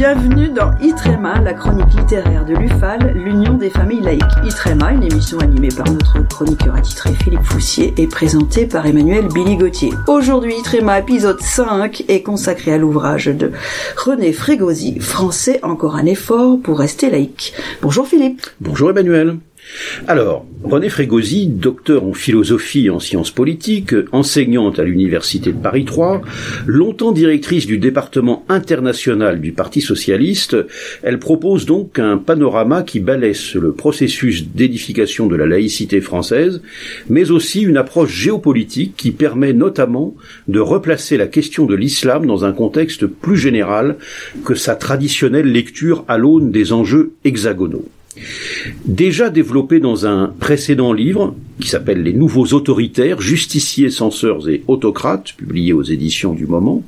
Bienvenue dans Itrema, la chronique littéraire de l'UFAL, l'Union des familles laïques. Itrema, une émission animée par notre chroniqueur attitré Philippe Foussier et présentée par Emmanuel Billy Gauthier. Aujourd'hui, Itrema, épisode 5, est consacré à l'ouvrage de René Frégosi, Français, encore un effort pour rester laïque. Bonjour Philippe. Bonjour Emmanuel. Alors, René Frégosi, docteur en philosophie et en sciences politiques, enseignante à l'université de Paris 3, longtemps directrice du département international du Parti socialiste, elle propose donc un panorama qui balaisse le processus d'édification de la laïcité française, mais aussi une approche géopolitique qui permet notamment de replacer la question de l'islam dans un contexte plus général que sa traditionnelle lecture à l'aune des enjeux hexagonaux. Déjà développé dans un précédent livre qui s'appelle Les nouveaux autoritaires, justiciers, censeurs et autocrates, publié aux éditions du moment,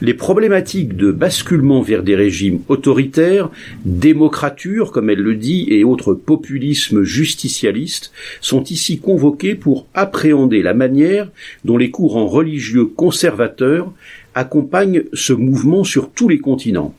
les problématiques de basculement vers des régimes autoritaires, démocrature, comme elle le dit, et autres populismes justicialistes sont ici convoqués pour appréhender la manière dont les courants religieux conservateurs accompagnent ce mouvement sur tous les continents.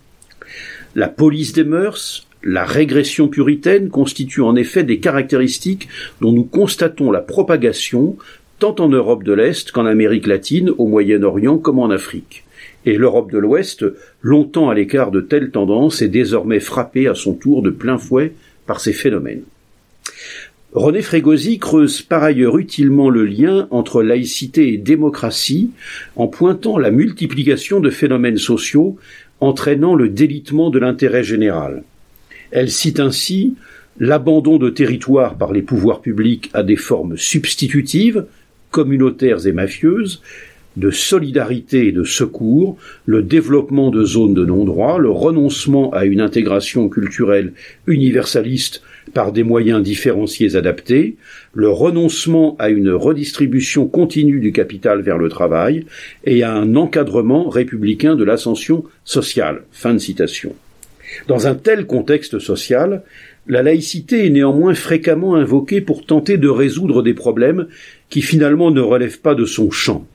La police des mœurs, la régression puritaine constitue en effet des caractéristiques dont nous constatons la propagation tant en Europe de l'Est qu'en Amérique latine, au Moyen-Orient comme en Afrique. Et l'Europe de l'Ouest, longtemps à l'écart de telles tendances, est désormais frappée à son tour de plein fouet par ces phénomènes. René Frégosi creuse par ailleurs utilement le lien entre laïcité et démocratie en pointant la multiplication de phénomènes sociaux entraînant le délitement de l'intérêt général. Elle cite ainsi l'abandon de territoires par les pouvoirs publics à des formes substitutives, communautaires et mafieuses, de solidarité et de secours, le développement de zones de non-droit, le renoncement à une intégration culturelle universaliste par des moyens différenciés adaptés, le renoncement à une redistribution continue du capital vers le travail et à un encadrement républicain de l'ascension sociale. Fin de citation. Dans un tel contexte social, la laïcité est néanmoins fréquemment invoquée pour tenter de résoudre des problèmes qui finalement ne relèvent pas de son champ.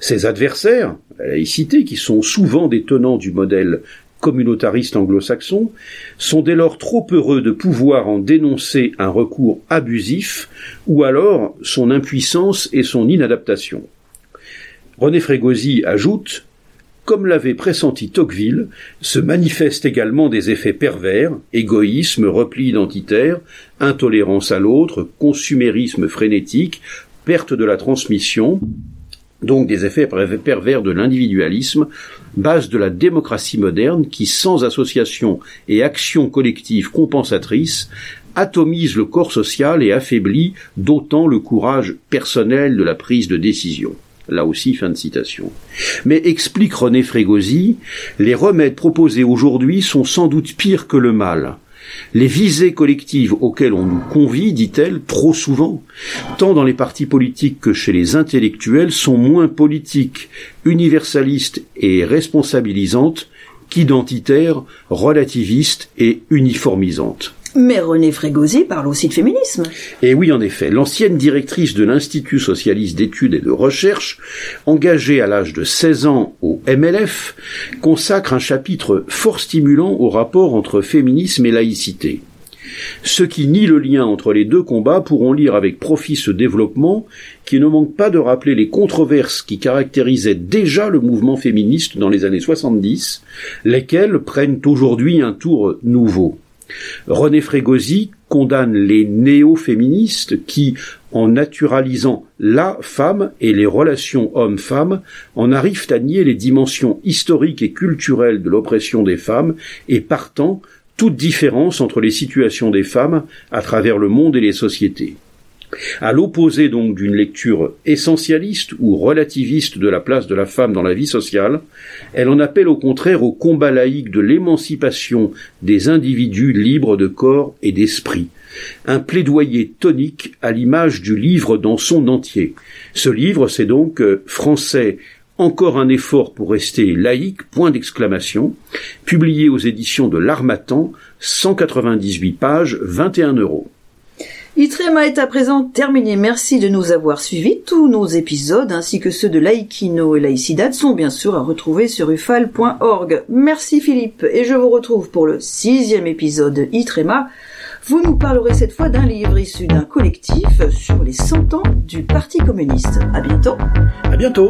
Ses adversaires, la laïcité, qui sont souvent des tenants du modèle communautariste anglo-saxon, sont dès lors trop heureux de pouvoir en dénoncer un recours abusif ou alors son impuissance et son inadaptation. René Frégosi ajoute comme l'avait pressenti Tocqueville, se manifestent également des effets pervers, égoïsme, repli identitaire, intolérance à l'autre, consumérisme frénétique, perte de la transmission, donc des effets pervers de l'individualisme, base de la démocratie moderne qui, sans association et action collective compensatrice, atomise le corps social et affaiblit d'autant le courage personnel de la prise de décision. Là aussi, fin de citation. Mais explique René Frégosi, les remèdes proposés aujourd'hui sont sans doute pires que le mal. Les visées collectives auxquelles on nous convie, dit-elle, trop souvent, tant dans les partis politiques que chez les intellectuels, sont moins politiques, universalistes et responsabilisantes qu'identitaires, relativistes et uniformisantes. Mais René Frégosi parle aussi de féminisme. Et oui, en effet, l'ancienne directrice de l'Institut socialiste d'études et de recherche, engagée à l'âge de 16 ans au MLF, consacre un chapitre fort stimulant au rapport entre féminisme et laïcité. Ceux qui nient le lien entre les deux combats pourront lire avec profit ce développement qui ne manque pas de rappeler les controverses qui caractérisaient déjà le mouvement féministe dans les années 70, lesquelles prennent aujourd'hui un tour nouveau. René Frégosi condamne les néo-féministes qui, en naturalisant la femme et les relations hommes-femmes, en arrivent à nier les dimensions historiques et culturelles de l'oppression des femmes et partant toute différence entre les situations des femmes à travers le monde et les sociétés. À l'opposé donc d'une lecture essentialiste ou relativiste de la place de la femme dans la vie sociale, elle en appelle au contraire au combat laïque de l'émancipation des individus libres de corps et d'esprit. Un plaidoyer tonique à l'image du livre dans son entier. Ce livre, c'est donc euh, français encore un effort pour rester laïque, point d'exclamation, publié aux éditions de l'Armatan, 198 pages, 21 euros. Itrema est à présent terminé. Merci de nous avoir suivis. Tous nos épisodes, ainsi que ceux de Laïkino et Laïcidad, sont bien sûr à retrouver sur ufal.org. Merci Philippe, et je vous retrouve pour le sixième épisode Itrema. Vous nous parlerez cette fois d'un livre issu d'un collectif sur les 100 ans du Parti communiste. À bientôt. À bientôt.